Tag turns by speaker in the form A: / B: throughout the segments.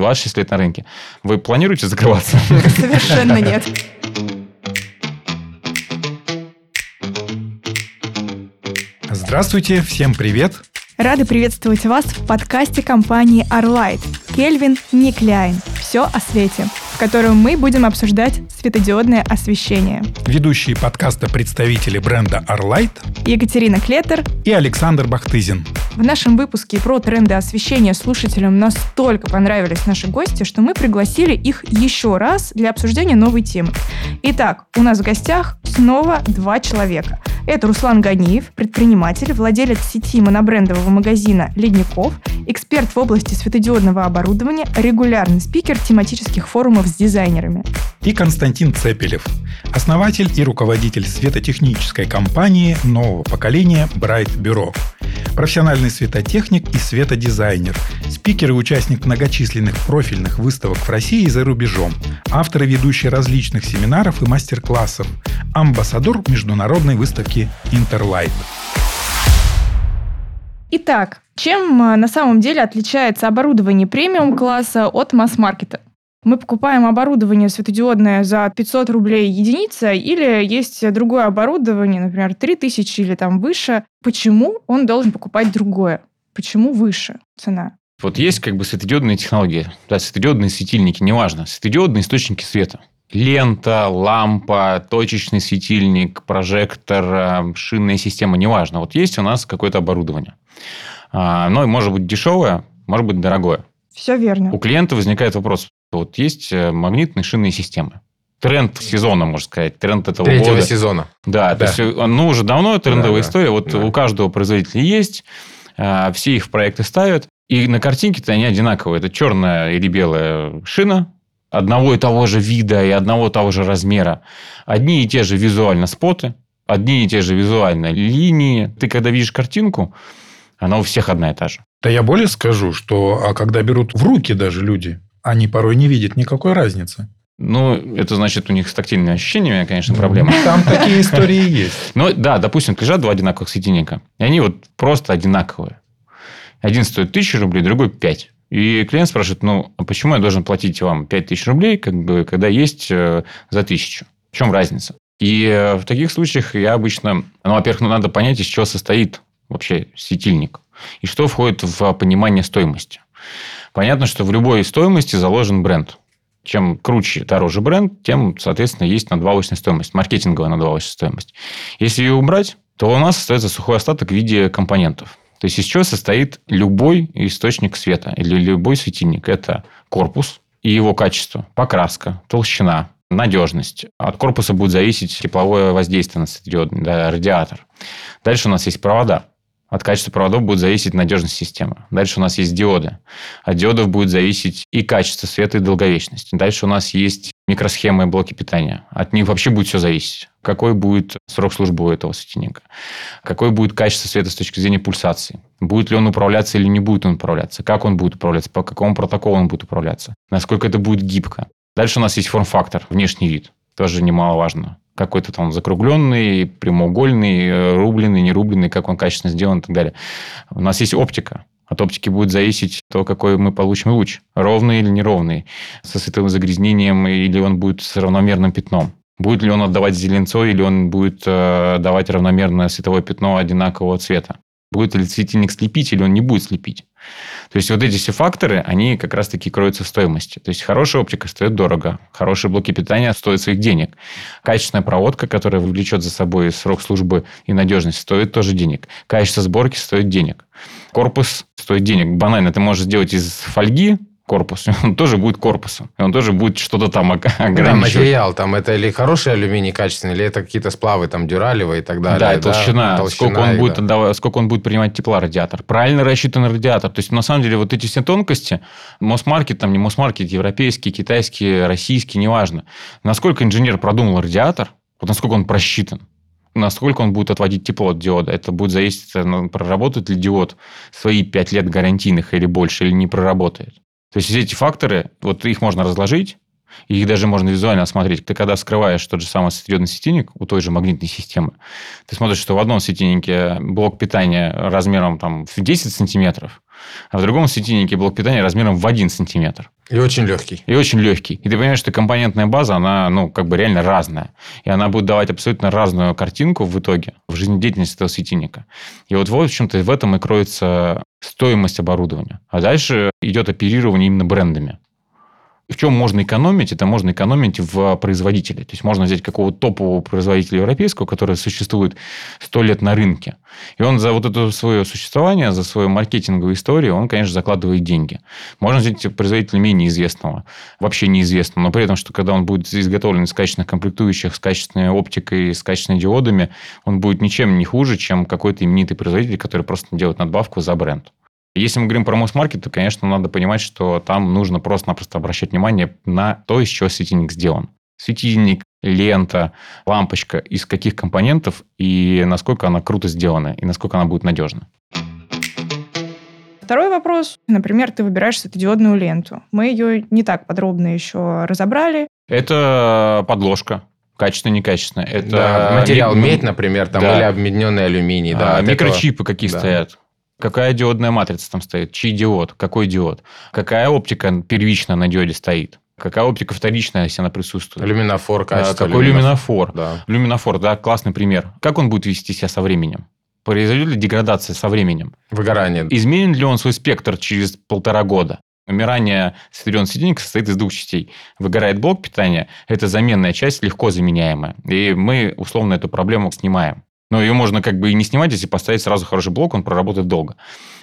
A: 26 лет на рынке. Вы планируете закрываться?
B: Совершенно нет.
C: Здравствуйте, всем привет!
B: Рады приветствовать вас в подкасте компании Arlight. Кельвин Никляйн. Все о свете котором мы будем обсуждать светодиодное освещение.
C: Ведущие подкаста представители бренда Arlight
B: Екатерина Клетер
C: и Александр Бахтызин.
B: В нашем выпуске про тренды освещения слушателям настолько понравились наши гости, что мы пригласили их еще раз для обсуждения новой темы. Итак, у нас в гостях снова два человека. Это Руслан Ганиев, предприниматель, владелец сети монобрендового магазина «Ледников», эксперт в области светодиодного оборудования, регулярный спикер тематических форумов с дизайнерами.
C: И Константин Цепелев, основатель и руководитель светотехнической компании нового поколения Bright Bureau. Профессиональный светотехник и светодизайнер, спикер и участник многочисленных профильных выставок в России и за рубежом, автор и ведущий различных семинаров и мастер-классов, амбассадор международной выставки Interlight.
B: Итак, чем а, на самом деле отличается оборудование премиум-класса от масс-маркета? Мы покупаем оборудование светодиодное за 500 рублей единица, или есть другое оборудование, например, 3000 или там выше. Почему он должен покупать другое? Почему выше цена?
A: Вот есть как бы светодиодные технологии, да, светодиодные светильники, неважно, светодиодные источники света. Лента, лампа, точечный светильник, прожектор, э, шинная система, неважно. Вот есть у нас какое-то оборудование. А, оно может быть дешевое, может быть дорогое.
B: Все верно.
A: У клиента возникает вопрос, вот есть э, магнитные шинные системы. Тренд сезона, можно сказать, тренд этого
D: Третьего
A: года.
D: сезона.
A: Да, да, то есть, э, ну, уже давно трендовая
D: Да, да.
A: история. Вот
D: Да.
A: у каждого производителя есть, э, все их в проекты ставят, и на картинке-то они одинаковые. Это черная или белая шина, одного и того же вида и одного и того же размера. Одни и те же визуально споты, одни и те же визуально линии. Ты когда видишь картинку, она у всех одна и та же.
C: Да я более скажу, что а когда берут в руки даже люди, они порой не видят никакой разницы.
A: Ну, это значит, у них с тактильными ощущениями, конечно, проблема.
C: Там такие истории есть.
A: Ну, да, допустим, лежат два одинаковых светильника. И они вот просто одинаковые. Один стоит тысячу рублей, другой пять. И клиент спрашивает, ну, а почему я должен платить вам 5 тысяч рублей, как бы, когда есть э, за тысячу? В чем разница? И э, в таких случаях я обычно... Ну, во-первых, ну, надо понять, из чего состоит вообще светильник. И что входит в понимание стоимости. Понятно, что в любой стоимости заложен бренд. Чем круче, дороже бренд, тем, соответственно, есть надбавочная стоимость, маркетинговая надбавочная стоимость. Если ее убрать, то у нас остается сухой остаток в виде компонентов. То есть, из чего состоит любой источник света или любой светильник. Это корпус и его качество, покраска, толщина, надежность. От корпуса будет зависеть тепловое воздействие на светодиодный да, радиатор. Дальше у нас есть провода. От качества проводов будет зависеть надежность системы. Дальше у нас есть диоды. От диодов будет зависеть и качество света, и долговечность. Дальше у нас есть микросхемы и блоки питания. От них вообще будет все зависеть. Какой будет срок службы у этого светильника? Какое будет качество света с точки зрения пульсации? Будет ли он управляться или не будет он управляться? Как он будет управляться? По какому протоколу он будет управляться? Насколько это будет гибко? Дальше у нас есть форм-фактор, внешний вид. Тоже немаловажно какой-то там закругленный, прямоугольный, э, рубленый, не рубленый, как он качественно сделан и так далее. У нас есть оптика. От оптики будет зависеть то, какой мы получим луч. Ровный или неровный. Со световым загрязнением или он будет с равномерным пятном. Будет ли он отдавать зеленцо или он будет э, давать равномерное световое пятно одинакового цвета. Будет ли светильник слепить или он не будет слепить. То есть, вот эти все факторы, они как раз-таки кроются в стоимости. То есть, хорошая оптика стоит дорого, хорошие блоки питания стоят своих денег. Качественная проводка, которая влечет за собой срок службы и надежность, стоит тоже денег. Качество сборки стоит денег. Корпус стоит денег. Банально, ты можешь сделать из фольги корпус, он тоже будет корпусом, и он тоже будет что-то там ог-
D: Да,
A: ограничивать.
D: материал, там это или хороший алюминий качественный, или это какие-то сплавы, там, дюралевые и так далее.
A: Да, и толщина,
D: толщина
A: сколько, он
D: их,
A: будет
D: да.
A: сколько он будет принимать тепла радиатор. Правильно рассчитанный радиатор. То есть, на самом деле, вот эти все тонкости, Мосмаркет, там не Мосмаркет, европейский, китайский, российский, неважно. Насколько инженер продумал радиатор, вот насколько он просчитан, насколько он будет отводить тепло от диода. Это будет зависеть, проработает ли диод свои 5 лет гарантийных или больше, или не проработает. То есть, все эти факторы, вот их можно разложить, их даже можно визуально осмотреть. Ты когда вскрываешь тот же самый светодиодный светильник у той же магнитной системы, ты смотришь, что в одном светильнике блок питания размером там, в 10 сантиметров, а в другом светильнике блок питания размером в 1 сантиметр.
D: И очень легкий.
A: И очень легкий. И ты понимаешь, что компонентная база, она, ну, как бы реально разная. И она будет давать абсолютно разную картинку в итоге в жизнедеятельности этого светильника. И вот, в чем-то в этом и кроется стоимость оборудования. А дальше идет оперирование именно брендами. В чем можно экономить? Это можно экономить в производителе. То есть, можно взять какого-то топового производителя европейского, который существует сто лет на рынке. И он за вот это свое существование, за свою маркетинговую историю, он, конечно, закладывает деньги. Можно взять производителя менее известного, вообще неизвестного, но при этом, что когда он будет изготовлен из качественных комплектующих, с качественной оптикой, с качественными диодами, он будет ничем не хуже, чем какой-то именитый производитель, который просто делает надбавку за бренд. Если мы говорим про Мосмаркет, то, конечно, надо понимать, что там нужно просто-напросто обращать внимание на то, из чего светильник сделан. Светильник, лента, лампочка, из каких компонентов и насколько она круто сделана, и насколько она будет надежна.
B: Второй вопрос. Например, ты выбираешь светодиодную ленту. Мы ее не так подробно еще разобрали.
A: Это подложка. Качественно, некачественно. Это
D: Да, материал медь, например, там,
A: Да.
D: или объединенный алюминий. Да,
A: А,
D: от этого-
A: микрочипы какие
D: Да.
A: стоят. Какая диодная матрица там стоит? Чей диод? Какой диод? Какая оптика первичная на диоде стоит? Какая оптика вторичная, если она присутствует?
D: Люминофор,
A: А,
D: качество.
A: Какой люминофор?
D: Да.
A: Люминофор, да, классный пример. Как он будет вести себя со временем? Произойдет ли деградация со временем?
D: Выгорание.
A: Изменит ли он свой спектр через полтора года? Умирание светодиодного светильника состоит из двух частей. Выгорает блок питания, это заменная часть, легко заменяемая. И мы условно эту проблему снимаем. Но ее можно как бы и не снимать, если поставить сразу хороший блок, он проработает долго.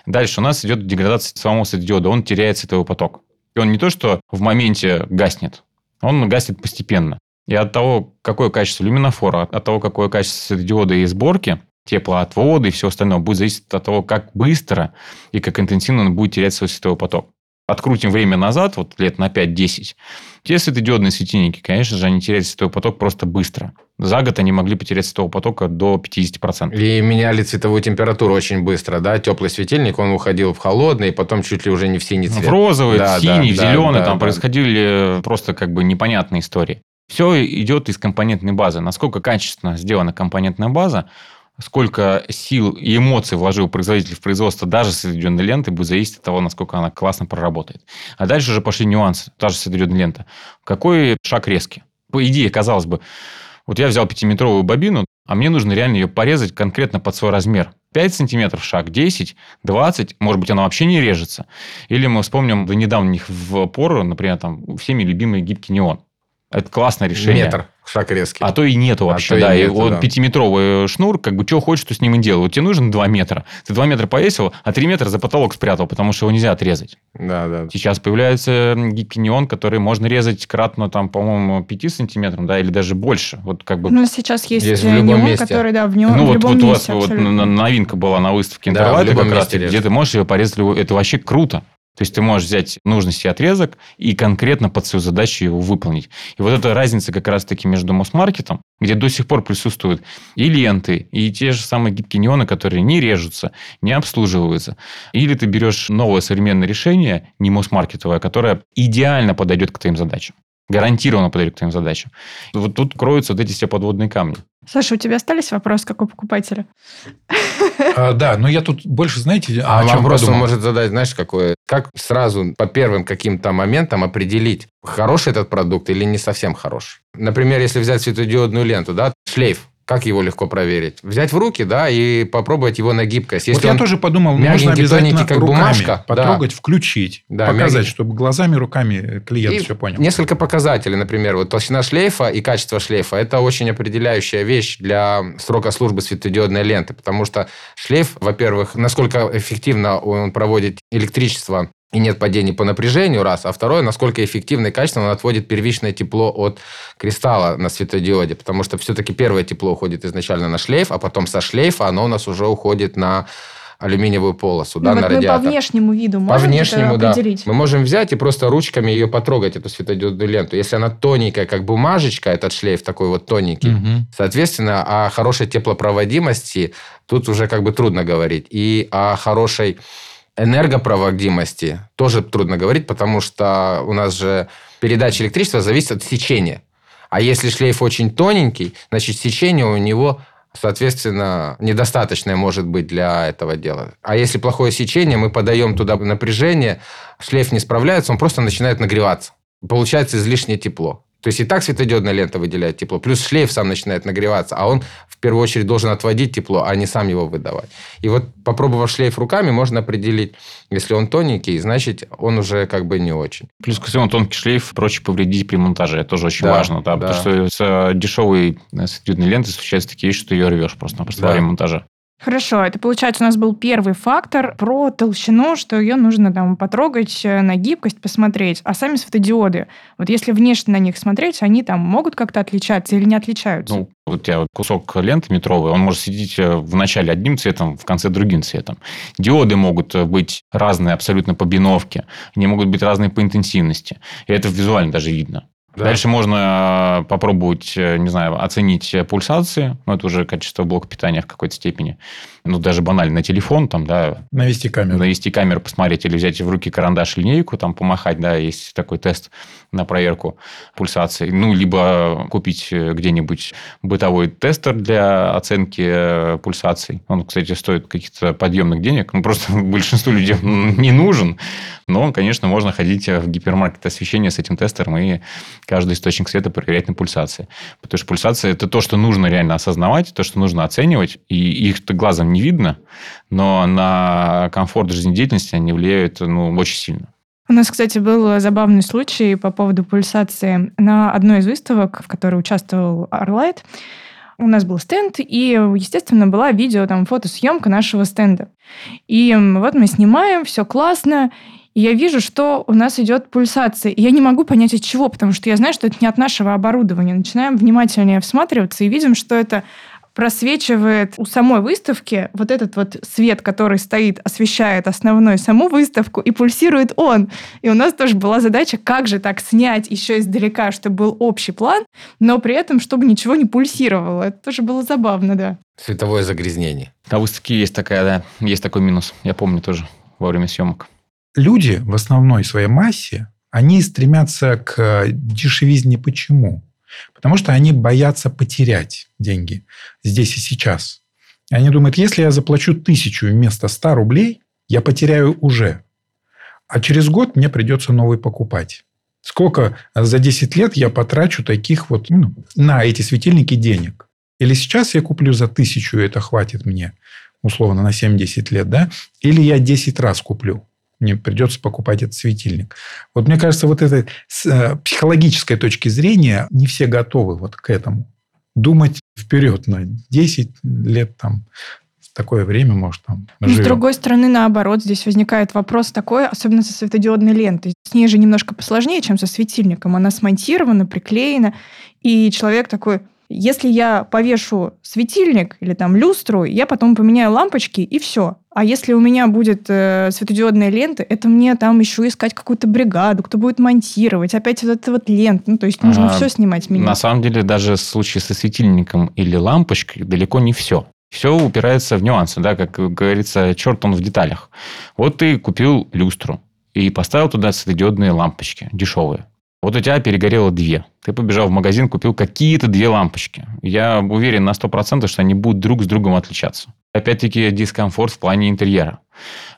A: Дальше у нас идет деградация самого светодиода, он теряет световой поток. И он не то, что в моменте гаснет, он гаснет постепенно. И от того, какое качество люминофора, от того, какое качество светодиода и сборки, теплоотвода и все остальное будет зависеть от того, как быстро и как интенсивно он будет терять свой световой поток. Открутим время назад, вот лет на 5-10, те светодиодные светильники, конечно же, они теряли световой поток просто быстро. За год они могли потерять светового потока до 50%.
D: И меняли цветовую температуру очень быстро, да? Теплый светильник, он уходил в холодный, потом чуть ли уже не в синий цвет.
A: В розовый,
D: Да,
A: в синий,
D: да,
A: в зеленый,
D: да,
A: там
D: да.
A: происходили просто как бы непонятные истории. Все идет из компонентной базы. Насколько качественно сделана компонентная база, сколько сил и эмоций вложил производитель в производство даже светодиодной ленты, будет зависеть от того, насколько она классно проработает. А дальше уже пошли нюансы. Та же светодиодная лента. Какой шаг резкий? По идее, казалось бы, вот я взял пятиметровую бобину, а мне нужно реально ее порезать конкретно под свой размер. 5 сантиметров шаг, 10, 20, может быть, она вообще не режется. Или мы вспомним до недавних в пору, например, там всеми любимый гибкий неон. Это классное решение.
D: Метр, шаг резкий.
A: А то и нету
D: А
A: вообще,
D: и
A: да. И
D: нету,
A: вот
D: да.
A: пятиметровый шнур, как бы, что хочешь, что с ним и делай. Вот тебе нужно 2 метра. Ты 2 метра повесил, а 3 метра за потолок спрятал, потому что его нельзя отрезать.
D: Да, да.
A: Сейчас появляется гибкий неон, который можно резать кратно, там, по-моему, 5 сантиметрам, да, или даже больше. Вот как бы
B: Ну, сейчас есть,
D: Есть в
B: э,
D: любом
B: неон,
D: месте.
B: который, да, в, нем,
A: ну,
B: в
A: вот,
B: любом
A: вот у вас вот новинка была на выставке
D: Да, любом
A: как раз, где ты можешь ее порезать. Это вообще круто. То есть ты можешь взять нужный себе отрезок и конкретно под свою задачу его выполнить. И вот эта разница как раз-таки между Мосмаркетом, где до сих пор присутствуют и ленты, и те же самые гибкие неоны, которые не режутся, не обслуживаются. Или ты берешь новое современное решение, не Мосмаркетовое, которое идеально подойдет к твоим задачам. Гарантированно подойдет к твоим задачам. Вот тут кроются вот эти все подводные камни.
B: Саша, у тебя остались вопросы, как у покупателя?
C: А, да, но я тут больше, знаете,
D: А
C: о чем
D: он
C: подумал?
D: может задать, знаешь, какое? Как сразу по первым каким-то моментам определить, хороший этот продукт или не совсем хороший? Например, если взять светодиодную ленту, да, шлейф, как его легко проверить? Взять в руки, да, и попробовать его на гибкость. Если
C: вот я
D: он-
C: тоже подумал, можно обязательно
D: как
C: руками
D: бумажка, да.
C: потрогать, включить,
D: Да,
C: показать,
D: мягенький.
C: чтобы глазами, руками клиент
D: И
C: все понял.
D: Несколько показателей, например, вот толщина шлейфа и качество шлейфа – это очень определяющая вещь для срока службы светодиодной ленты, потому что шлейф, во-первых, насколько эффективно он проводит электричество и нет падений по напряжению, раз, а второе, насколько эффективно и качественно он отводит первичное тепло от кристалла на светодиоде, потому что все-таки первое тепло уходит изначально на шлейф, а потом со шлейфа оно у нас уже уходит на алюминиевую полосу, да,
B: Ну,
D: на
B: вот мы по
D: радиатор.
B: внешнему виду
D: По
B: можем
D: внешнему,
B: это
D: да.
B: определить?
D: Мы можем взять и просто ручками ее потрогать, эту светодиодную ленту. Если она тоненькая, как бумажечка, этот шлейф такой вот тоненький,
C: Мгм.
D: соответственно, о хорошей теплопроводимости тут уже как бы трудно говорить. И о хорошей энергопроводимости тоже трудно говорить, потому что у нас же передача электричества зависит от сечения. А если шлейф очень тоненький, значит, сечение у него Соответственно, недостаточное может быть для этого дела. А если плохое сечение, мы подаем туда напряжение, шлейф не справляется, он просто начинает нагреваться. Получается излишнее тепло. То есть и так светодиодная лента выделяет тепло, плюс шлейф сам начинает нагреваться, а он в первую очередь должен отводить тепло, а не сам его выдавать. И вот попробовав шлейф руками, можно определить, если он тоненький, значит, он уже как бы не очень.
A: Плюс ко всему тонкий шлейф проще повредить при монтаже. Это тоже очень
D: Да,
A: важно. Да,
D: да.
A: Потому что с э, дешевой э, светодиодной лентой случаются такие вещи, что ее рвешь просто-напросто
D: Да.
A: во время монтажа.
B: Хорошо, это получается у нас был первый фактор про толщину, что ее нужно там потрогать, э, на гибкость посмотреть. А сами светодиоды, вот если внешне на них смотреть, они там могут как-то отличаться или не отличаются?
A: Ну, вот у тебя кусок ленты метровый, он может светить э, в начале одним цветом, в конце другим цветом. Диоды могут э, быть разные абсолютно по биновке, они могут быть разные по интенсивности. И это визуально даже видно.
D: Да.
A: Дальше можно э, попробовать, э, не знаю, оценить пульсации, ну, это уже качество блока питания в какой-то степени. Ну, даже банально на телефон, там, да,
C: Навести камеру.
A: навести камеру, посмотреть или взять в руки карандаш, линейку, там помахать, да, есть такой тест на проверку пульсации. Ну, либо купить э, где-нибудь бытовой тестер для оценки пульсаций. Он, кстати, стоит каких-то подъемных денег. Ну, просто большинству людей не нужен. Но, конечно, можно ходить в гипермаркет освещения с этим тестером и каждый источник света проверять на пульсации. Потому что пульсация – это то, что нужно реально осознавать, то, что нужно оценивать. И их-то глазом не видно, но на комфорт жизнедеятельности они влияют ну, очень сильно.
B: У нас, кстати, был забавный случай по поводу пульсации. На одной из выставок, в которой участвовал Арлайт, у нас был стенд, и, естественно, была видео, там, фотосъемка нашего стенда. И вот мы снимаем, все классно, и я вижу, что у нас идет пульсация. И я не могу понять, от чего, потому что я знаю, что это не от нашего оборудования. Начинаем внимательнее всматриваться и видим, что это просвечивает у самой выставки вот этот вот свет, который стоит, освещает основную саму выставку, и пульсирует он. И у нас тоже была задача, как же так снять еще издалека, чтобы был общий план, но при этом, чтобы ничего не пульсировало. Это тоже было забавно, да.
D: Световое загрязнение.
A: На выставке есть такая, да, есть такой минус. Я помню тоже во время съемок.
C: Люди в основной своей массе, они стремятся к дешевизне. Почему? Потому что они боятся потерять деньги здесь и сейчас. И они думают, если я заплачу тысячу вместо 100 рублей, я потеряю уже. А через год мне придется новый покупать. Сколько за 10 лет я потрачу таких вот ну, на эти светильники денег? Или сейчас я куплю за тысячу, и это хватит мне, условно, на 7-10 лет, да? Или я 10 раз куплю мне придется покупать этот светильник. Вот мне кажется, вот это с э, психологической точки зрения не все готовы вот к этому. Думать вперед на 10 лет там в такое время, может, там
B: Но, с
C: живем.
B: другой стороны, наоборот, здесь возникает вопрос такой, особенно со светодиодной лентой. С ней же немножко посложнее, чем со светильником. Она смонтирована, приклеена, и человек такой, если я повешу светильник или там люстру, я потом поменяю лампочки и все. А если у меня будет э, светодиодная лента, это мне там еще искать какую-то бригаду, кто будет монтировать, опять вот это вот лента. Ну, то есть нужно
A: А,
B: все снимать менять.
A: На самом деле, даже в случае со светильником или лампочкой далеко не все. Все упирается в нюансы, да, как говорится, черт он в деталях. Вот ты купил люстру и поставил туда светодиодные лампочки, дешевые. Вот у тебя перегорело две. Ты побежал в магазин, купил какие-то две лампочки. Я уверен на 100%, что они будут друг с другом отличаться. Опять-таки дискомфорт в плане интерьера.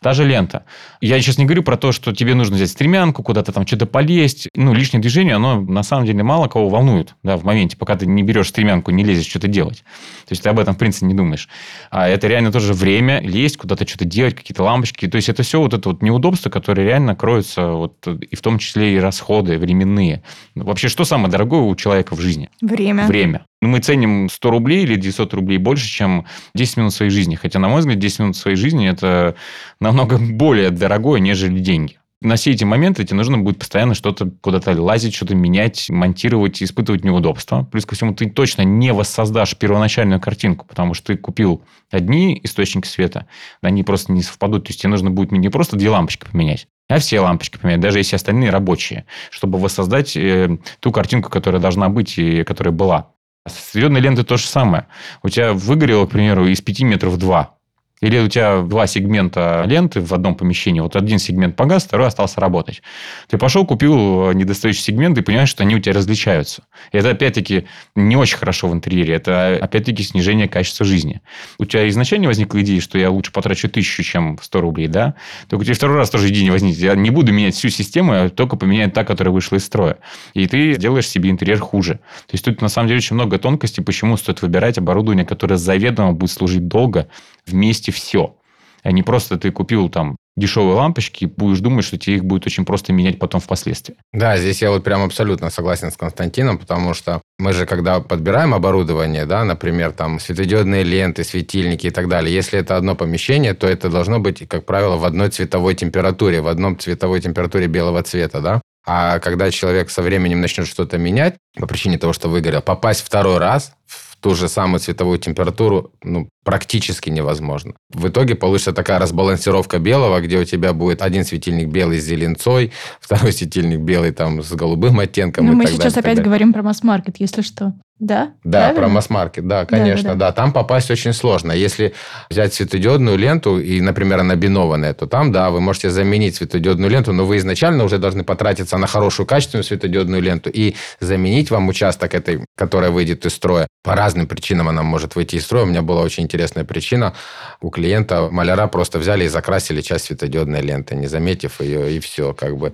A: Та же лента. Я сейчас не говорю про то, что тебе нужно взять стремянку, куда-то там что-то полезть. Ну, лишнее движение, оно на самом деле мало кого волнует да, в моменте, пока ты не берешь стремянку, не лезешь что-то делать. То есть ты об этом, в принципе, не думаешь. А это реально тоже время лезть, куда-то что-то делать, какие-то лампочки. То есть это все вот это вот неудобство, которое реально кроется, вот, и в том числе и расходы временные. Вообще, что самое дорогое у человека в жизни?
B: Время.
A: Время. Ну, Мы ценим 100 рублей или 900 рублей больше, чем 10 минут своей жизни. Хотя, на мой взгляд, 10 минут своей жизни – это намного более дорогое, нежели деньги. На все эти моменты тебе нужно будет постоянно что-то куда-то лазить, что-то менять, монтировать, испытывать неудобства. Плюс ко всему, ты точно не воссоздашь первоначальную картинку, потому что ты купил одни источники света, они просто не совпадут. То есть тебе нужно будет не просто две лампочки поменять, а все лампочки поменять, даже если остальные рабочие, чтобы воссоздать э, ту картинку, которая должна быть и которая была. С светодиодной лентой то же самое. У тебя выгорело, к примеру, из 5 метров 2. Или у тебя два сегмента ленты в одном помещении, вот один сегмент погас, второй остался работать. Ты пошел, купил недостающий сегмент и понимаешь, что они у тебя различаются. И это, опять-таки, не очень хорошо в интерьере. Это, опять-таки, снижение качества жизни. У тебя изначально возникла идея, что я лучше потрачу тысячу, чем 100 рублей, да? Только у тебя второй раз тоже идея не возникнет. Я не буду менять всю систему, а только поменяю та, которая вышла из строя. И ты делаешь себе интерьер хуже. То есть, тут, на самом деле, очень много тонкостей, почему стоит выбирать оборудование, которое заведомо будет служить долго вместе все. А не просто ты купил там дешевые лампочки, будешь думать, что тебе их будет очень просто менять потом впоследствии.
D: Да, здесь я вот прям абсолютно согласен с Константином, потому что мы же, когда подбираем оборудование, да, например, там светодиодные ленты, светильники и так далее, если это одно помещение, то это должно быть, как правило, в одной цветовой температуре, в одном цветовой температуре белого цвета, да. А когда человек со временем начнет что-то менять, по причине того, что выгорел, попасть второй раз в ту же самую цветовую температуру ну, практически невозможно. В итоге получится такая разбалансировка белого, где у тебя будет один светильник белый с зеленцой, второй светильник белый там с голубым оттенком.
B: Но
D: и
B: мы
D: так
B: сейчас
D: далее,
B: опять
D: далее.
B: говорим про масс-маркет, если что. Да?
D: Да,
B: Правильно?
D: про масс-маркет, да, конечно,
B: Да-да-да.
D: да, Там попасть очень сложно. Если взять светодиодную ленту, и, например, она бинованная, то там, да, вы можете заменить светодиодную ленту, но вы изначально уже должны потратиться на хорошую качественную светодиодную ленту и заменить вам участок этой, которая выйдет из строя. По разным причинам она может выйти из строя. У меня была очень интересная причина. У клиента маляра просто взяли и закрасили часть светодиодной ленты, не заметив ее, и все, как бы.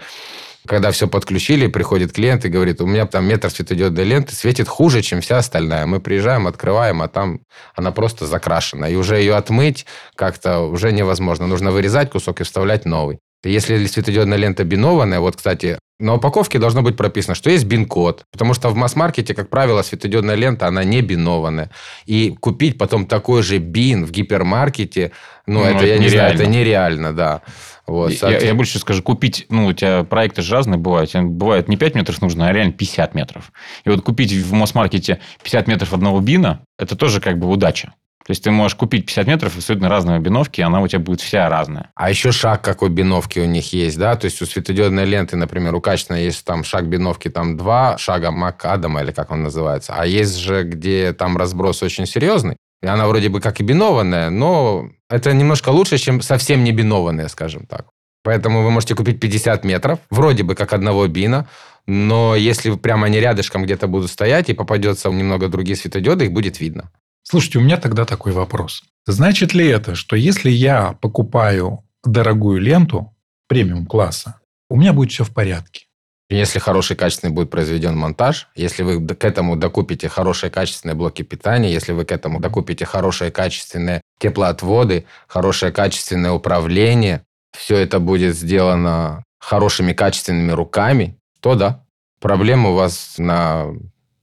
D: Когда все подключили, приходит клиент и говорит, у меня там метр светодиодной ленты светит хуже, чем вся остальная. Мы приезжаем, открываем, а там она просто закрашена. И уже ее отмыть как-то уже невозможно. Нужно вырезать кусок и вставлять новый. Если светодиодная лента бинованная, вот, кстати, на упаковке должно быть прописано, что есть бин-код, потому что в масс-маркете, как правило, светодиодная лента, она не бинованная. И купить потом такой же бин в гипермаркете, ну,
A: Ну,
D: это,
A: это
D: я не знаю, это
A: нереально.
D: нереально, да. Вот,
A: Я,
D: соответ-
A: я больше скажу, купить, ну, у тебя проекты же разные бывают. Бывает не 5 метров нужно, а реально 50 метров. И вот купить в Мосмаркете 50 метров одного бина, это тоже как бы удача. То есть ты можешь купить 50 метров абсолютно разные биновки, и она у тебя будет вся разная.
D: А еще шаг какой биновки у них есть, да, то есть у светодиодной ленты, например, у качественной есть там шаг биновки, там два шага МакАдама, или как он называется, а есть же, где там разброс очень серьезный, она вроде бы как и бинованная, но это немножко лучше, чем совсем не бинованная, скажем так. Поэтому вы можете купить 50 метров, вроде бы как одного бина, но если прямо они рядышком где-то будут стоять и попадется немного другие светодиоды, их будет видно.
C: Слушайте, у меня тогда такой вопрос. Значит ли это, что если я покупаю дорогую ленту премиум-класса, у меня будет все в порядке?
D: Если хороший качественный будет произведен монтаж, если вы к этому докупите хорошие качественные блоки питания, если вы к этому докупите хорошие качественные теплоотводы, хорошее качественное управление, все это будет сделано хорошими качественными руками, то да, проблем у вас на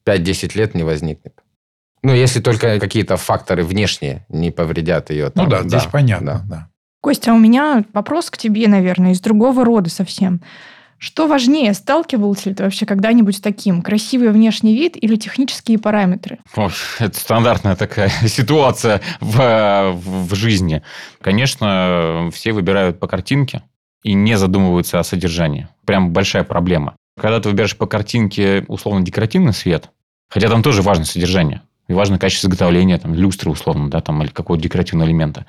D: 5-10 лет не возникнет. Ну, если только какие-то факторы внешние не повредят ее.
C: Ну
D: там,
C: да, здесь понятно.
D: да.
C: Да.
B: Костя, а у меня вопрос к тебе, наверное, из другого рода совсем. Что важнее, сталкивался ли ты вообще когда-нибудь с таким? Красивый внешний вид или технические параметры?
A: Ой, это стандартная такая ситуация в, в, жизни. Конечно, все выбирают по картинке и не задумываются о содержании. Прям большая проблема. Когда ты выбираешь по картинке условно декоративный свет, хотя там тоже важно содержание, и важно качество изготовления, там, люстры условно, да, там, или какого-то декоративного элемента,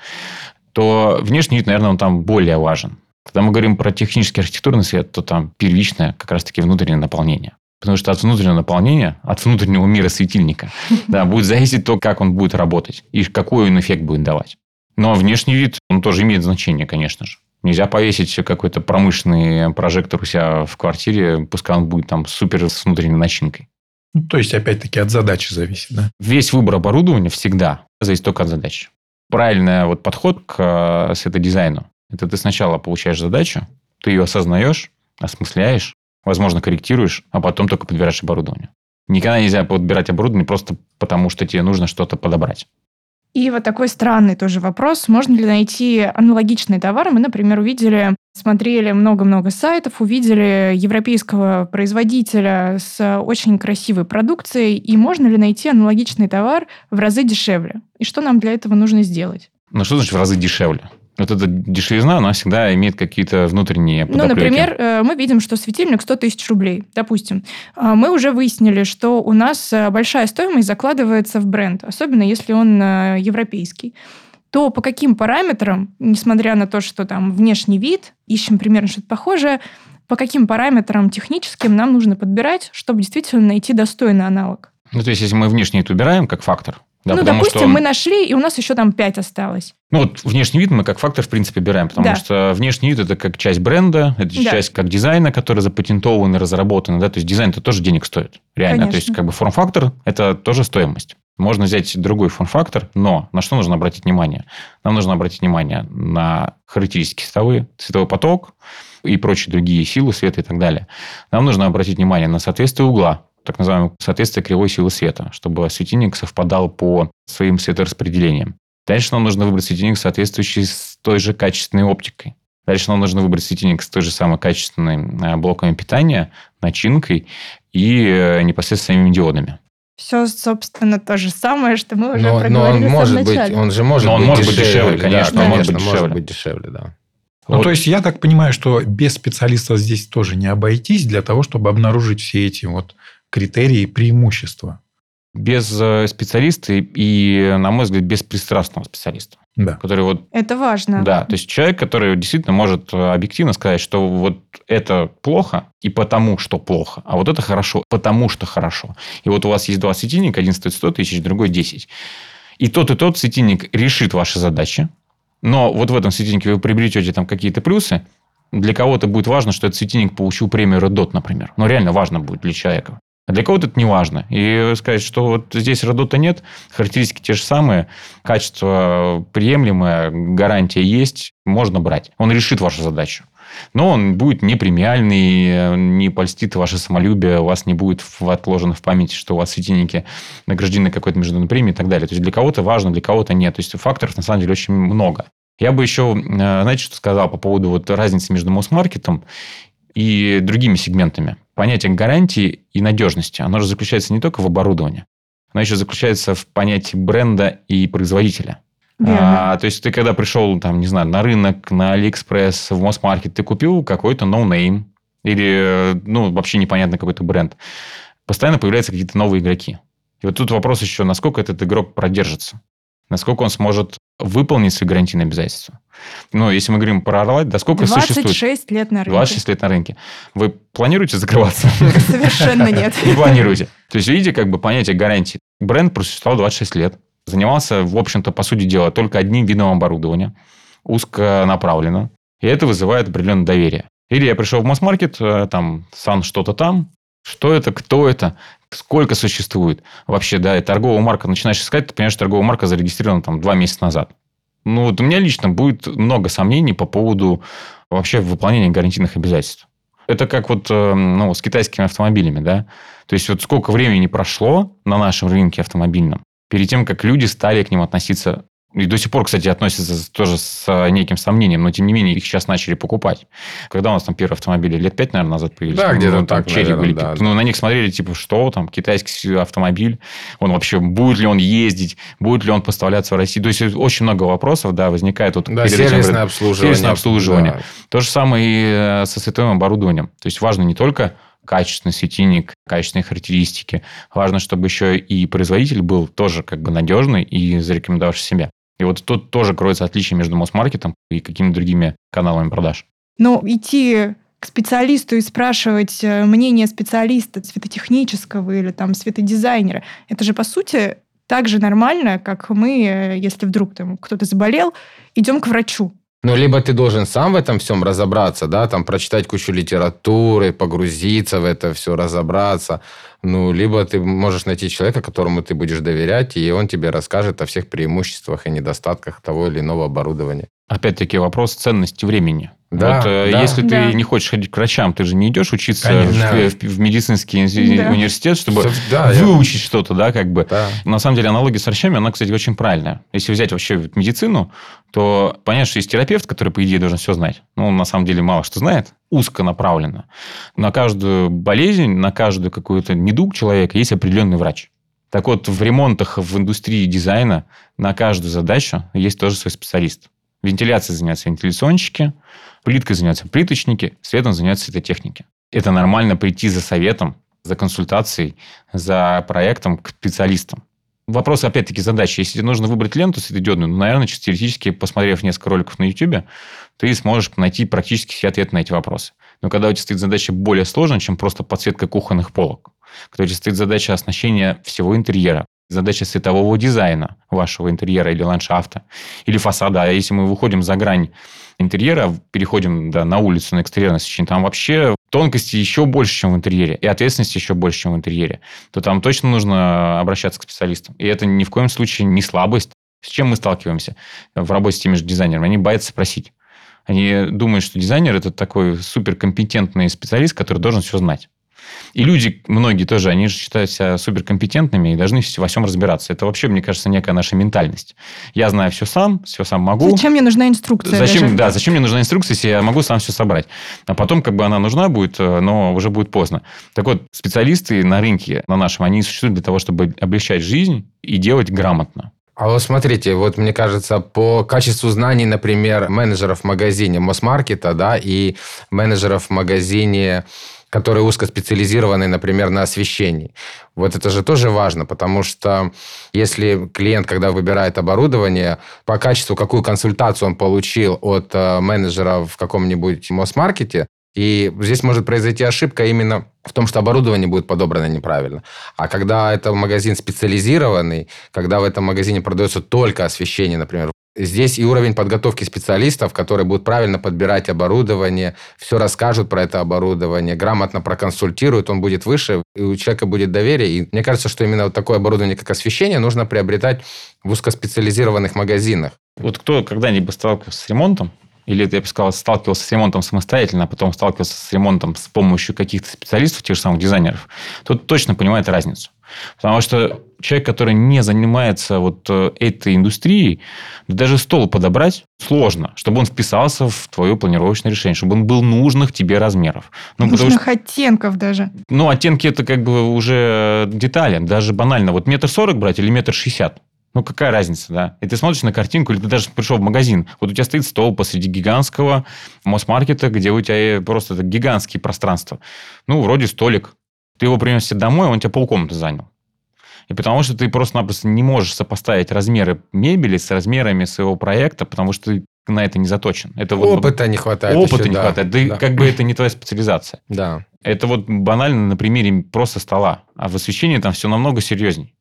A: то внешний вид, наверное, он там более важен. Когда мы говорим про технический архитектурный свет, то там первичное как раз-таки внутреннее наполнение. Потому что от внутреннего наполнения, от внутреннего мира светильника, да, будет зависеть то, как он будет работать и какой он эффект будет давать. Но внешний вид, он тоже имеет значение, конечно же. Нельзя повесить какой-то промышленный прожектор у себя в квартире, пускай он будет там супер с внутренней начинкой.
C: Ну, то есть, опять-таки, от задачи зависит, да?
A: Весь выбор оборудования всегда зависит только от задачи. Правильный вот подход к э, светодизайну – это ты сначала получаешь задачу, ты ее осознаешь, осмысляешь, возможно, корректируешь, а потом только подбираешь оборудование. Никогда нельзя подбирать оборудование просто потому, что тебе нужно что-то подобрать.
B: И вот такой странный тоже вопрос. Можно ли найти аналогичные товары? Мы, например, увидели, смотрели много-много сайтов, увидели европейского производителя с очень красивой продукцией. И можно ли найти аналогичный товар в разы дешевле? И что нам для этого нужно сделать?
A: Ну, что значит в разы дешевле? Вот эта дешевизна, она всегда имеет какие-то внутренние
B: Ну,
A: подоплеки.
B: например, э, мы видим, что светильник 100 тысяч рублей, допустим. А Мы уже выяснили, что у нас э, большая стоимость закладывается в бренд, особенно если он э, европейский. то по каким параметрам, несмотря на то, что там внешний вид, ищем примерно что-то похожее, по каким параметрам техническим нам нужно подбирать, чтобы действительно найти достойный аналог?
A: Ну, то есть, если мы внешний вид убираем как фактор, да,
B: ну, допустим,
A: что-
B: мы нашли, и у нас еще там 5 осталось.
A: Ну, вот внешний вид мы как фактор, в принципе, берем, потому
B: Да.
A: что внешний вид – это как часть бренда, это
B: Да.
A: часть как дизайна, который запатентован и разработан, да, то есть дизайн – это тоже денег стоит, реально. То есть,
B: Конечно.
A: как бы форм-фактор – это тоже стоимость. Можно взять другой форм-фактор, но на что нужно обратить внимание? Нам нужно обратить внимание на характеристики световые, световой поток и прочие другие силы света и так далее. Нам нужно обратить внимание на соответствие угла, так называемое соответствие кривой силы света, чтобы светильник совпадал по своим светораспределениям. Дальше нам нужно выбрать светильник, соответствующий с той же качественной оптикой. Дальше нам нужно выбрать светильник с той же самой качественной э, блоками питания, начинкой и э, непосредственно самими диодами.
B: Все, собственно, то же самое, что мы уже
D: Но, но
B: проговорили
D: он
B: в самом
D: может быть, он же может
A: Но он
D: быть
A: может быть дешевле,
D: да,
A: конечно,
B: он
A: может быть
D: может
A: дешевле.
D: быть дешевле, да.
C: Ну,
A: Вот.
C: то есть, я так понимаю, что без специалиста здесь тоже не обойтись для того, чтобы обнаружить все эти вот критерии преимущества.
A: Без э, специалиста и, на мой взгляд, без пристрастного специалиста,
C: Да.
A: который вот
B: Это важно.
A: Да, то есть человек, который действительно может э, объективно сказать, что вот это плохо и потому, что плохо, а вот это хорошо, потому что хорошо. И вот у вас есть два светильника, один стоит 100 тысяч, другой 10. И тот и тот светильник решит ваши задачи, но вот в этом светильнике вы приобретете там какие-то плюсы, для кого-то будет важно, что этот светильник получил премию Red Dot, например. Ну, реально важно будет для человека. А для кого-то это не важно. И сказать, что вот здесь Dot нет, характеристики те же самые, качество приемлемое, гарантия есть, можно брать. Он решит вашу задачу. Но он будет не премиальный, не польстит ваше самолюбие, у вас не будет отложено в памяти, что у вас светильники награждены какой-то международной премией и так далее. То есть для кого-то важно, для кого-то нет. То есть факторов на самом деле очень много. Я бы еще, э, знаете, что сказал по поводу вот разницы между массмаркетом и другими сегментами. Понятие гарантии и надежности, оно же заключается не только в оборудовании, оно еще заключается в понятии бренда и производителя.
B: Верно.
A: А, то есть ты когда пришел, там, не знаю, на рынок, на Алиэкспресс, в массмаркет, ты купил какой-то ноунейм или, ну, вообще непонятный какой-то бренд. Постоянно появляются какие-то новые игроки. И вот тут вопрос еще, насколько этот игрок продержится. Насколько он сможет выполнить свои гарантийные обязательства. Ну, если мы говорим про Орлайт, да сколько существует?
B: 26 лет на рынке.
A: 26 лет на рынке. Вы планируете закрываться?
B: Совершенно нет.
A: Не планируете. То есть, видите, как бы понятие гарантии. Бренд просуществовал 26 лет. Занимался, в общем-то, по сути дела, только одним видом оборудования. Узконаправленно. И это вызывает определенное доверие. Или я пришел в масс-маркет, э, там, сан что-то там. Что это, кто это, сколько существует. Вообще, да, и торговая марка начинаешь искать, ты понимаешь, что торговая марка зарегистрирована там два месяца назад. Ну, вот у меня лично будет много сомнений по поводу вообще выполнения гарантийных обязательств. Это как вот э, ну, с китайскими автомобилями, да. То есть, вот сколько времени прошло на нашем рынке автомобильном, перед тем, как люди стали к ним относиться и до сих пор, кстати, относятся тоже с э, неким сомнением, но тем не менее их сейчас начали покупать. Когда у нас там первые автомобили? Лет пять, наверное, назад появились.
D: Да, где-то
A: там
D: так,
A: Черри были.
D: да.
A: Ну, на них смотрели, типа, что там, китайский автомобиль, он вообще, будет ли он ездить, будет ли он поставляться в Россию. То есть, очень много вопросов, да, возникает вот
D: Да,
A: этим
D: сервисное
A: говорю,
D: обслуживание.
A: сервисное обслуживание.
D: Да.
A: то же самое и э, со световым оборудованием. То есть важно не только качественный светильник, качественные характеристики. Важно, чтобы еще и производитель был тоже как бы надежный и зарекомендовавший себя. И вот тут тоже кроется отличие между Мосмаркетом и какими-то другими каналами продаж.
B: Но идти к специалисту и спрашивать э, мнение специалиста светотехнического или там светодизайнера, это же по сути так же нормально, как мы, э, если вдруг там кто-то заболел, идем к врачу.
D: Ну, либо ты должен сам в этом всем разобраться, да, там прочитать кучу литературы, погрузиться в это все, разобраться. Ну, либо ты можешь найти человека, которому ты будешь доверять, и он тебе расскажет о всех преимуществах и недостатках того или иного оборудования.
A: Опять-таки вопрос ценности времени.
D: Да,
A: вот, э,
D: да.
A: если
B: Да.
A: ты не хочешь ходить к врачам, ты же не идешь учиться
C: Конечно.
A: в, в- в медицинский
B: Да.
A: университет, чтобы
D: Да, я-
A: выучить что-то, да, как бы.
D: Да.
A: На самом деле аналогия с врачами, она, кстати, очень правильная. Если взять вообще медицину, то понятно, что есть терапевт, который, по идее, должен все знать. Ну, он на самом деле мало что знает, узко направленно. На каждую болезнь, на каждую какую-то недуг человека есть определенный врач. Так вот, в ремонтах, в индустрии дизайна на каждую задачу есть тоже свой специалист. Вентиляцией заняться вентиляционщики, плиткой заняться плиточники, светом заняться светотехники. Это нормально прийти за советом, за консультацией, за проектом к специалистам. Вопрос, опять-таки, задачи. Если тебе нужно выбрать ленту светодиодную, ну, наверное, чисто теоретически, посмотрев несколько роликов на YouTube, ты сможешь найти практически все ответы на эти вопросы. Но когда у тебя стоит задача более сложная, чем просто подсветка кухонных полок, когда у тебя стоит задача оснащения всего интерьера, задача светового дизайна вашего интерьера или ландшафта, или фасада. А если мы выходим за грань интерьера, переходим да, на улицу, на экстерьерное освещение, там вообще тонкости еще больше, чем в интерьере, и ответственности еще больше, чем в интерьере, то там точно нужно обращаться к специалистам. И это ни в коем случае не слабость. С чем мы сталкиваемся в работе с теми же дизайнерами? Они боятся спросить. Они думают, что дизайнер – это такой суперкомпетентный специалист, который должен все знать. И люди, многие тоже, они же считают себя суперкомпетентными и должны во всем разбираться. Это вообще, мне кажется, некая наша ментальность. Я знаю все сам, все сам могу.
B: Зачем мне нужна инструкция?
A: Зачем,
B: даже?
A: да, зачем мне нужна инструкция, если я могу сам все собрать? А потом, как бы она нужна будет, э, но уже будет поздно. Так вот, специалисты на рынке, на нашем, они существуют для того, чтобы облегчать жизнь и делать грамотно.
D: А вот смотрите, вот мне кажется, по качеству знаний, например, менеджеров в магазине Мосмаркета, да, и менеджеров в магазине которые узкоспециализированы, например, на освещении. Вот это же тоже важно, потому что если клиент, когда выбирает оборудование, по качеству, какую консультацию он получил от э, менеджера в каком-нибудь Мосмаркете, и здесь может произойти ошибка именно в том, что оборудование будет подобрано неправильно. А когда это магазин специализированный, когда в этом магазине продается только освещение, например, Здесь и уровень подготовки специалистов, которые будут правильно подбирать оборудование, все расскажут про это оборудование, грамотно проконсультируют, он будет выше, и у человека будет доверие. И мне кажется, что именно вот такое оборудование, как освещение, нужно приобретать в узкоспециализированных магазинах.
A: Вот кто когда-нибудь сталкивался с ремонтом, или, я бы сказал, сталкивался с ремонтом самостоятельно, а потом сталкивался с ремонтом с помощью каких-то специалистов, тех же самых дизайнеров, тот точно понимает разницу. Потому что человек, который не занимается вот э, этой индустрией, даже стол подобрать сложно, чтобы он вписался в твое планировочное решение, чтобы он был нужных тебе размеров.
B: Ну, Нужных что, оттенков даже.
A: Ну, оттенки это как бы уже детали. Даже банально. Вот метр сорок брать или метр шестьдесят. Ну, какая разница, да? И ты смотришь на картинку, или ты даже пришел в магазин. Вот у тебя стоит стол посреди гигантского Мосмаркета, где у тебя просто это гигантские пространства. Ну, вроде столик. Ты его принес домой, он тебе полкомнаты занял. И потому что ты просто-напросто не можешь сопоставить размеры мебели с размерами своего проекта, потому что ты на это не заточен. Это
D: вот, опыта не хватает.
A: Опыта еще, не да. хватает. Да, да, как бы это не твоя специализация.
D: Да.
A: Это вот банально на примере просто стола. А в освещении там все намного серьезней.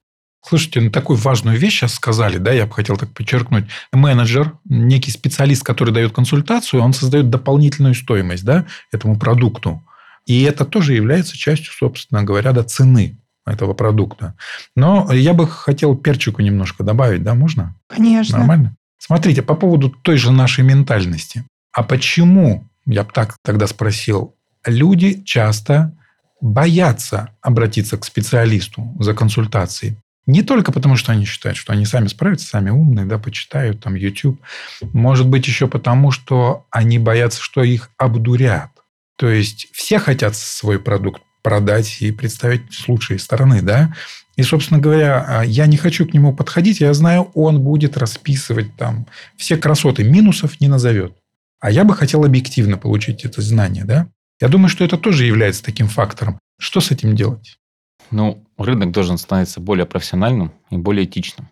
C: Слушайте, ну такую важную вещь сейчас сказали, да, я бы хотел так подчеркнуть. Менеджер, некий специалист, который дает консультацию, он создает дополнительную стоимость, да, этому продукту. И это тоже является частью, собственно говоря, до цены этого продукта. Но я бы хотел перчику немножко добавить, да, можно?
B: Конечно.
C: Нормально? Смотрите, по поводу той же нашей ментальности. А почему, я бы так тогда спросил, люди часто боятся обратиться к специалисту за консультацией? Не только потому, что они считают, что они сами справятся, сами умные, да, почитают там YouTube. Может быть, еще потому, что они боятся, что их обдурят. То есть, все хотят свой продукт продать и представить с лучшей стороны, да. И, собственно говоря, а, я не хочу к нему подходить, я знаю, он будет расписывать там все красоты, минусов не назовет. А я бы хотел объективно получить это знание, да. Я думаю, что это тоже является таким фактором. Что с этим делать?
A: Ну, рынок должен становиться более профессиональным и более этичным.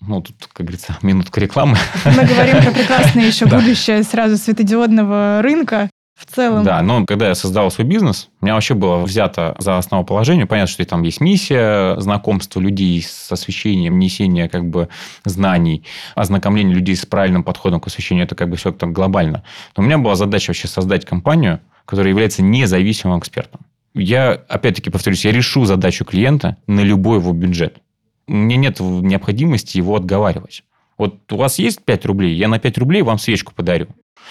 A: Ну, тут, как говорится, минутка рекламы.
B: Мы говорим про прекрасное еще будущее сразу светодиодного рынка в целом.
A: Да, но когда я создал свой бизнес, у меня вообще было взято за основоположение. Понятно, что там есть миссия знакомства людей с освещением, несения как бы знаний, ознакомление людей с правильным подходом к освещению. Это как бы все так глобально. Но у меня была задача вообще создать компанию, которая является независимым экспертом. Я, опять-таки, повторюсь, я решу задачу клиента на любой его бюджет. Мне нет необходимости его отговаривать. Вот у вас есть 5 рублей, я на 5 рублей вам свечку подарю.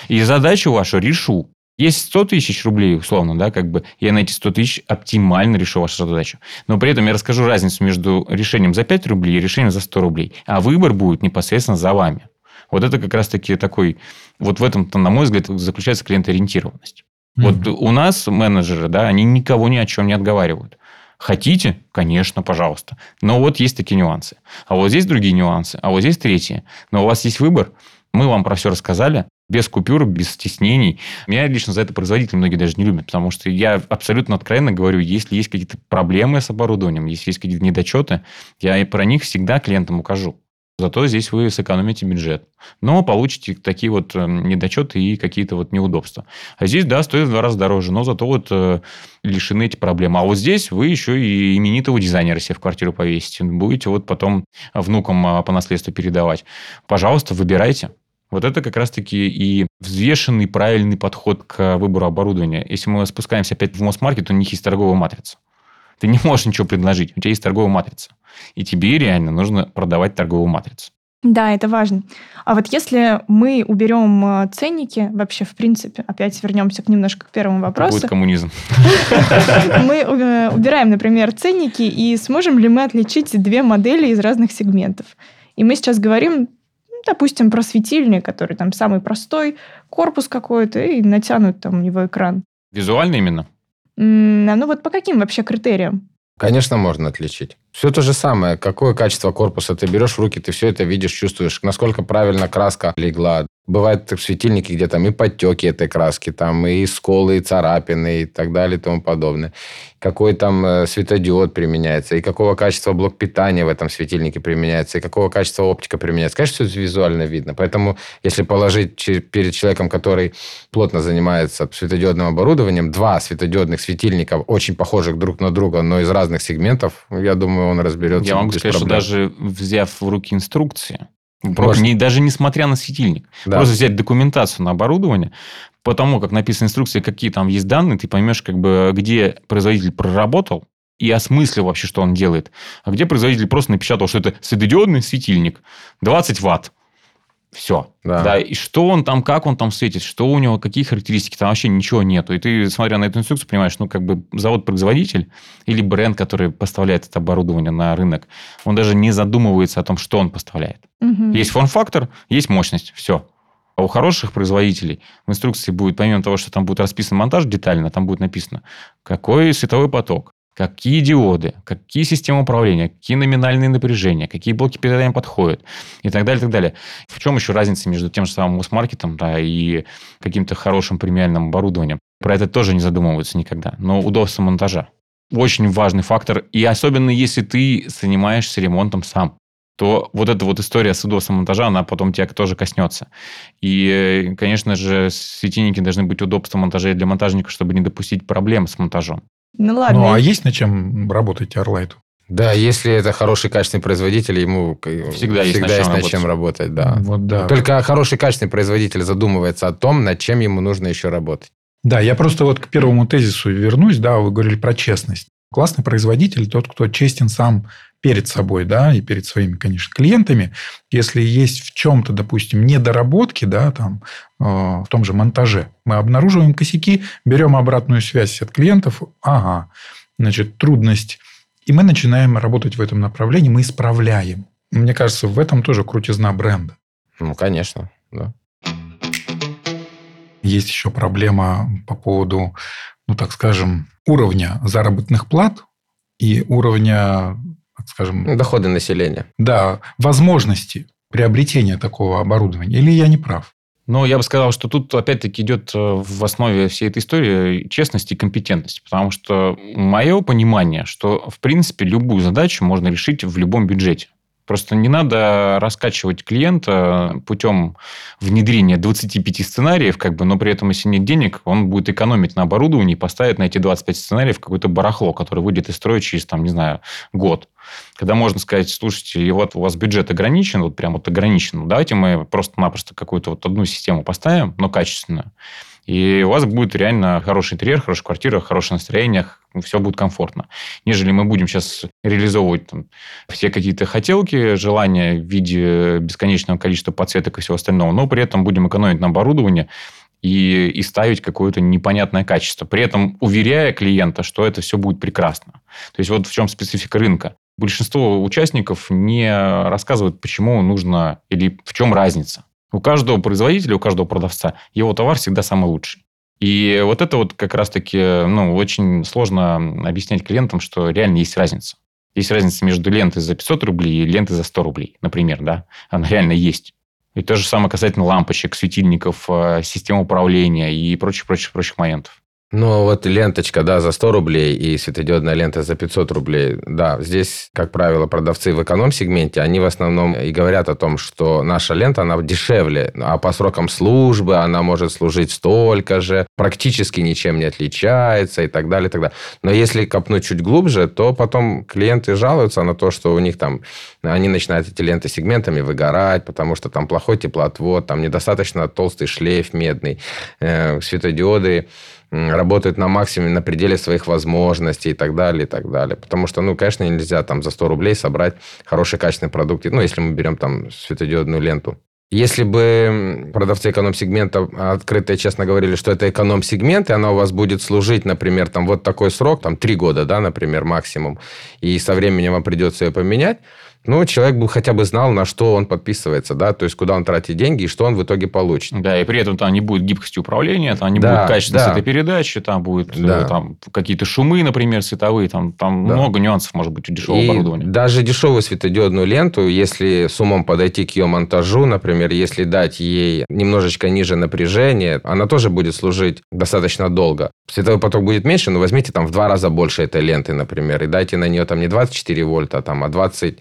A: И задачу вашу решу. Есть 100 тысяч рублей, условно, да, как бы я на эти 100 тысяч оптимально решу вашу задачу. Но при этом я расскажу разницу между решением за 5 рублей и решением за 100 рублей. А выбор будет непосредственно за вами. Вот это как раз-таки такой... Вот в этом-то, на мой взгляд, заключается клиентоориентированность. Mm-hmm. Вот у нас менеджеры, да, они никого ни о чем не отговаривают. Хотите? Конечно, пожалуйста. Но вот есть такие нюансы. А вот здесь другие нюансы. А вот здесь третьи. Но у вас есть выбор. Мы вам про все рассказали. Без купюр, без стеснений. Меня лично за это производители многие даже не любят, потому что я абсолютно откровенно говорю, если есть какие-то проблемы с оборудованием, если есть какие-то недочеты, я и про них всегда клиентам укажу. Зато здесь вы сэкономите бюджет. Но получите такие вот э, недочеты и какие-то вот неудобства. А здесь, да, стоит в два раза дороже, но зато вот э, лишены эти проблемы. А вот здесь вы еще и именитого дизайнера себе в квартиру повесите. Будете вот потом внукам а, по наследству передавать. Пожалуйста, выбирайте. Вот это как раз-таки и взвешенный правильный подход к выбору оборудования. Если мы спускаемся опять в Мосмаркет, у них есть торговая матрица. Ты не можешь ничего предложить, у тебя есть торговая матрица. И тебе реально нужно продавать торговую матрицу.
B: Да, это важно. А вот если мы уберем э, ценники, вообще, в принципе, опять вернемся к немножко к первому вопросу.
A: Будет коммунизм.
B: Мы э, убираем, например, ценники, и сможем ли мы отличить две модели из разных сегментов? И мы сейчас говорим, допустим, про светильник, который там самый простой, корпус какой-то, и натянут там его экран.
A: Визуально именно?
B: Ну вот по каким вообще критериям?
D: Конечно, можно отличить. Все то же самое. Какое качество корпуса ты берешь в руки, ты все это видишь, чувствуешь, насколько правильно краска легла. Бывают светильники, где там и подтеки этой краски, там и сколы, и царапины, и так далее, и тому подобное. Какой там э, светодиод применяется, и какого качества блок питания в этом светильнике применяется, и какого качества оптика применяется. Конечно, все визуально видно. Поэтому, если положить перед человеком, который плотно занимается светодиодным оборудованием, два светодиодных светильника, очень похожих друг на друга, но из разных сегментов, я думаю, он разберется.
A: Я могу сказать, проблем. что даже взяв в руки инструкции, Просто не, даже несмотря на светильник. Да. Просто взять документацию на оборудование, потому как написана инструкция, какие там есть данные, ты поймешь, как бы, где производитель проработал и осмыслил вообще, что он делает. А где производитель просто напечатал, что это светодиодный светильник, 20 ватт. Все. Да. да. И что он там, как он там светит, что у него, какие характеристики, там вообще ничего нету. И ты, смотря на эту инструкцию, понимаешь, ну, как бы завод-производитель или бренд, который поставляет это оборудование на рынок, он даже не задумывается о том, что он поставляет. Угу. Есть форм-фактор, есть мощность, все. А у хороших производителей в инструкции будет, помимо того, что там будет расписан монтаж детально, там будет написано, какой световой поток, какие диоды, какие системы управления, какие номинальные напряжения, какие блоки питания подходят и так далее, и так далее. В чем еще разница между тем же самым мосмаркетом да, и каким-то хорошим премиальным оборудованием? Про это тоже не задумываются никогда. Но удобство монтажа. Очень важный фактор. И особенно если ты занимаешься ремонтом сам то вот эта вот история с удобством монтажа, она потом тебя тоже коснется. И, конечно же, светильники должны быть удобством монтажа для монтажника, чтобы не допустить проблем с монтажом.
B: Ну ладно.
C: Ну а есть над чем работать Арлайту?
D: Да, если это хороший качественный производитель, ему всегда, есть, всегда есть над чем работать. Да. Вот, да. Только хороший качественный производитель задумывается о том, над чем ему нужно еще работать.
C: Да, я просто вот к первому тезису вернусь. Да, вы говорили про честность. Классный производитель тот, кто честен сам перед собой, да, и перед своими, конечно, клиентами. Если есть в чем-то, допустим, недоработки, да, там, э, в том же монтаже, мы обнаруживаем косяки, берем обратную связь от клиентов, ага, значит, трудность, и мы начинаем работать в этом направлении, мы исправляем. Мне кажется, в этом тоже крутизна бренда.
D: Ну, конечно, да.
C: Есть еще проблема по поводу, ну, так скажем, уровня заработных плат и уровня скажем...
D: Доходы населения.
C: Да, возможности приобретения такого оборудования. Или я не прав?
A: Ну, я бы сказал, что тут опять-таки идет э, в основе всей этой истории честность и компетентность. Потому что мое понимание, что, в принципе, любую задачу можно решить в любом бюджете. Просто не надо раскачивать клиента путем внедрения 25 сценариев, как бы, но при этом, если нет денег, он будет экономить на оборудовании и поставит на эти 25 сценариев какое-то барахло, которое выйдет из строя через, там, не знаю, год. Когда можно сказать, слушайте, и вот у вас бюджет ограничен, вот прям вот ограничен, давайте мы просто-напросто какую-то вот одну систему поставим, но качественную, и у вас будет реально хороший интерьер, хорошая квартира, хорошее настроение, все будет комфортно. Нежели мы будем сейчас реализовывать там, все какие-то хотелки, желания в виде бесконечного количества подсветок и всего остального, но при этом будем экономить на оборудовании и, и ставить какое-то непонятное качество. При этом уверяя клиента, что это все будет прекрасно. То есть вот в чем специфика рынка. Большинство участников не рассказывают, почему нужно или в чем разница. У каждого производителя, у каждого продавца его товар всегда самый лучший. И вот это вот как раз-таки ну, очень сложно объяснять клиентам, что реально есть разница. Есть разница между лентой за 500 рублей и лентой за 100 рублей, например, да. Она реально есть. И то же самое касательно лампочек, светильников, э, систем управления и прочих-прочих-прочих моментов.
D: Ну, вот ленточка, да, за 100 рублей и светодиодная лента за 500 рублей. Да, здесь, как правило, продавцы в эконом-сегменте, они в основном и говорят о том, что наша лента, она дешевле, а по срокам службы она может служить столько же, практически ничем не отличается и так далее, и так далее. Но если копнуть чуть глубже, то потом клиенты жалуются на то, что у них там, они начинают эти ленты сегментами выгорать, потому что там плохой теплоотвод, там недостаточно толстый шлейф медный, э, светодиоды работают на максимуме, на пределе своих возможностей и так далее, и так далее. Потому что, ну, конечно, нельзя там за 100 рублей собрать хороший качественный продукт. Ну, если мы берем там светодиодную ленту. Если бы продавцы эконом-сегмента открыто и честно говорили, что это эконом-сегмент, и она у вас будет служить, например, там вот такой срок, там три года, да, например, максимум, и со временем вам придется ее поменять, ну, человек бы хотя бы знал, на что он подписывается, да, то есть куда он тратит деньги и что он в итоге получит.
A: Да, и при этом там не будет гибкости управления, там не да, будет качества да. передачи, там будут да. Э, там, какие-то шумы, например, световые, там, там да. много нюансов может быть у дешевого и оборудования.
D: Даже дешевую светодиодную ленту, если с умом подойти к ее монтажу, например, если дать ей немножечко ниже напряжение, она тоже будет служить достаточно долго. Световой поток будет меньше, но возьмите там в два раза больше этой ленты, например, и дайте на нее там не 24 вольта, а там, а 20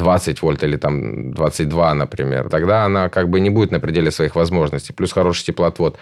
D: 20 вольт или там 22, например, тогда она как бы не будет на пределе своих возможностей. Плюс хороший теплоотвод.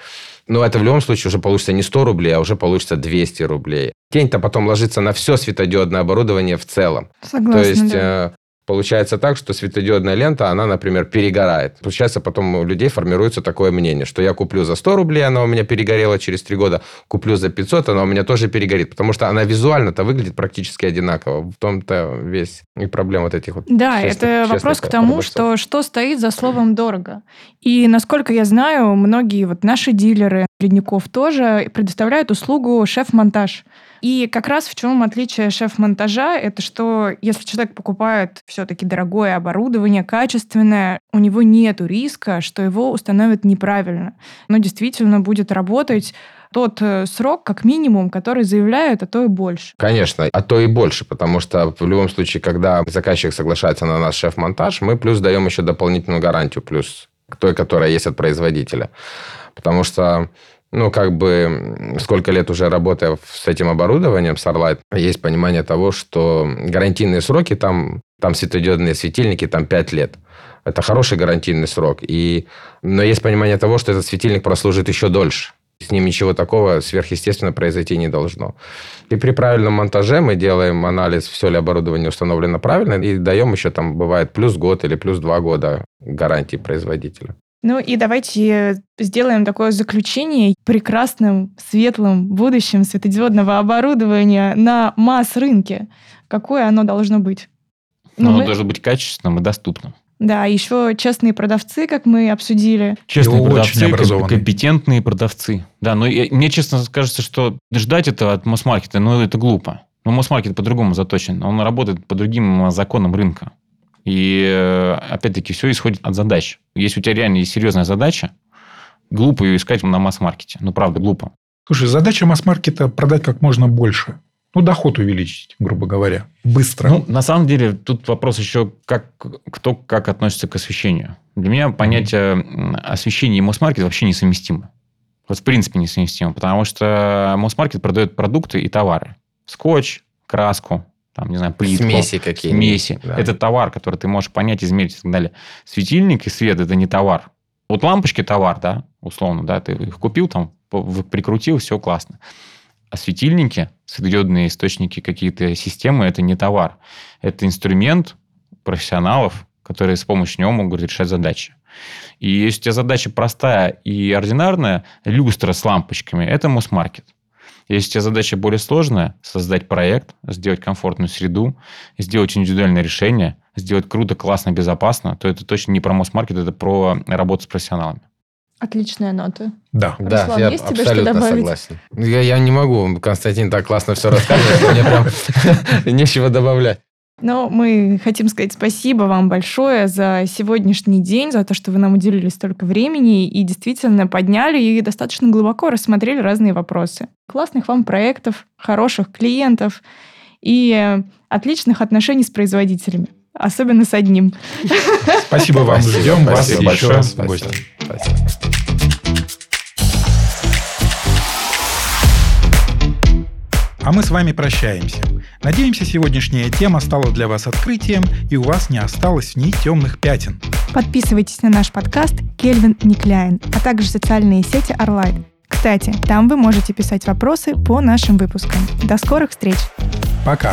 D: Но это в любом случае уже получится не 100 рублей, а уже получится 200 рублей. Тень-то потом ложится на все светодиодное оборудование в целом.
B: Согласна,
D: То есть
B: да.
D: Получается так, что светодиодная лента, она, например, перегорает. Получается, потом у людей формируется такое мнение, что я куплю за 100 рублей, она у меня перегорела через 3 года, куплю за 500, она у меня тоже перегорит. Потому что она визуально-то выглядит практически одинаково. В том-то весь и проблема вот этих вот...
B: Да, честных, это вопрос к тому, что что стоит за словом «дорого». И, насколько я знаю, многие вот наши дилеры ледников тоже предоставляют услугу шеф-монтаж. И как раз в чем отличие шеф-монтажа, это что если человек покупает все-таки дорогое оборудование, качественное, у него нет риска, что его установят неправильно. Но действительно будет работать тот э, срок, как минимум, который заявляют, а то и больше.
D: Конечно, а то и больше, потому что в любом случае, когда заказчик соглашается на наш шеф-монтаж, мы плюс даем еще дополнительную гарантию, плюс к той, которая есть от производителя. Потому что ну, как бы, сколько лет уже работая с этим оборудованием, Starlight, есть понимание того, что гарантийные сроки там, там светодиодные светильники, там 5 лет. Это хороший гарантийный срок. И, но есть понимание того, что этот светильник прослужит еще дольше. С ним ничего такого сверхъестественно произойти не должно. И при правильном монтаже мы делаем анализ, все ли оборудование установлено правильно, и даем еще там, бывает, плюс год или плюс два года гарантии производителя.
B: Ну и давайте сделаем такое заключение прекрасным, светлым будущем светодиодного оборудования на масс-рынке. Какое оно должно быть?
A: Ну, оно мы... должно быть качественным и доступным.
B: Да, еще честные продавцы, как мы обсудили.
A: Честные и продавцы, компетентные продавцы. Да, но я, мне честно кажется, что ждать этого от масс-маркета, ну, это глупо. Но масс-маркет по-другому заточен. Он работает по другим законам рынка. И э, опять-таки все исходит от задач. Если у тебя реально есть серьезная задача, глупо ее искать на масс-маркете. Ну, правда, глупо.
C: Слушай, задача масс-маркета продать как можно больше. Ну, доход увеличить, грубо говоря, быстро.
A: Ну, на самом деле, тут вопрос еще, как, кто как относится к освещению. Для меня понятие освещения и масс-маркет вообще несовместимо. Вот в принципе несовместимо, потому что масс-маркет продает продукты и товары. Скотч, краску, там, не знаю, плитку.
D: Смеси какие
A: Смеси. Да. Это товар, который ты можешь понять, измерить и так далее. Светильник и свет – это не товар. Вот лампочки – товар, да, условно, да, ты их купил, там, прикрутил, все классно. А светильники, светодиодные источники, какие-то системы – это не товар. Это инструмент профессионалов, которые с помощью него могут решать задачи. И если у тебя задача простая и ординарная, люстра с лампочками – это мосс-маркет. Если у тебя задача более сложная, создать проект, сделать комфортную среду, сделать индивидуальное решение, сделать круто, классно, безопасно, то это точно не про масс-маркет, это про работу с профессионалами.
B: Отличная нота.
C: Да.
D: Да, я есть тебе абсолютно что добавить? согласен. Я, я не могу, Константин так классно все рассказывает, мне прям нечего добавлять.
B: Но мы хотим сказать спасибо вам большое за сегодняшний день, за то, что вы нам уделили столько времени и действительно подняли и достаточно глубоко рассмотрели разные вопросы. Классных вам проектов, хороших клиентов и отличных отношений с производителями. особенно с одним.
C: Спасибо вам.
D: Спасибо,
C: Ждем вас еще
D: большое,
C: раз в
D: спасибо.
C: гости.
D: Спасибо.
C: А мы с вами прощаемся. Надеемся, сегодняшняя тема стала для вас открытием, и у вас не осталось в ней темных пятен.
B: Подписывайтесь на наш подкаст «Кельвин Никляйн», а также социальные сети Орлайт. Кстати, там вы можете писать вопросы по нашим выпускам. До скорых встреч!
C: Пока.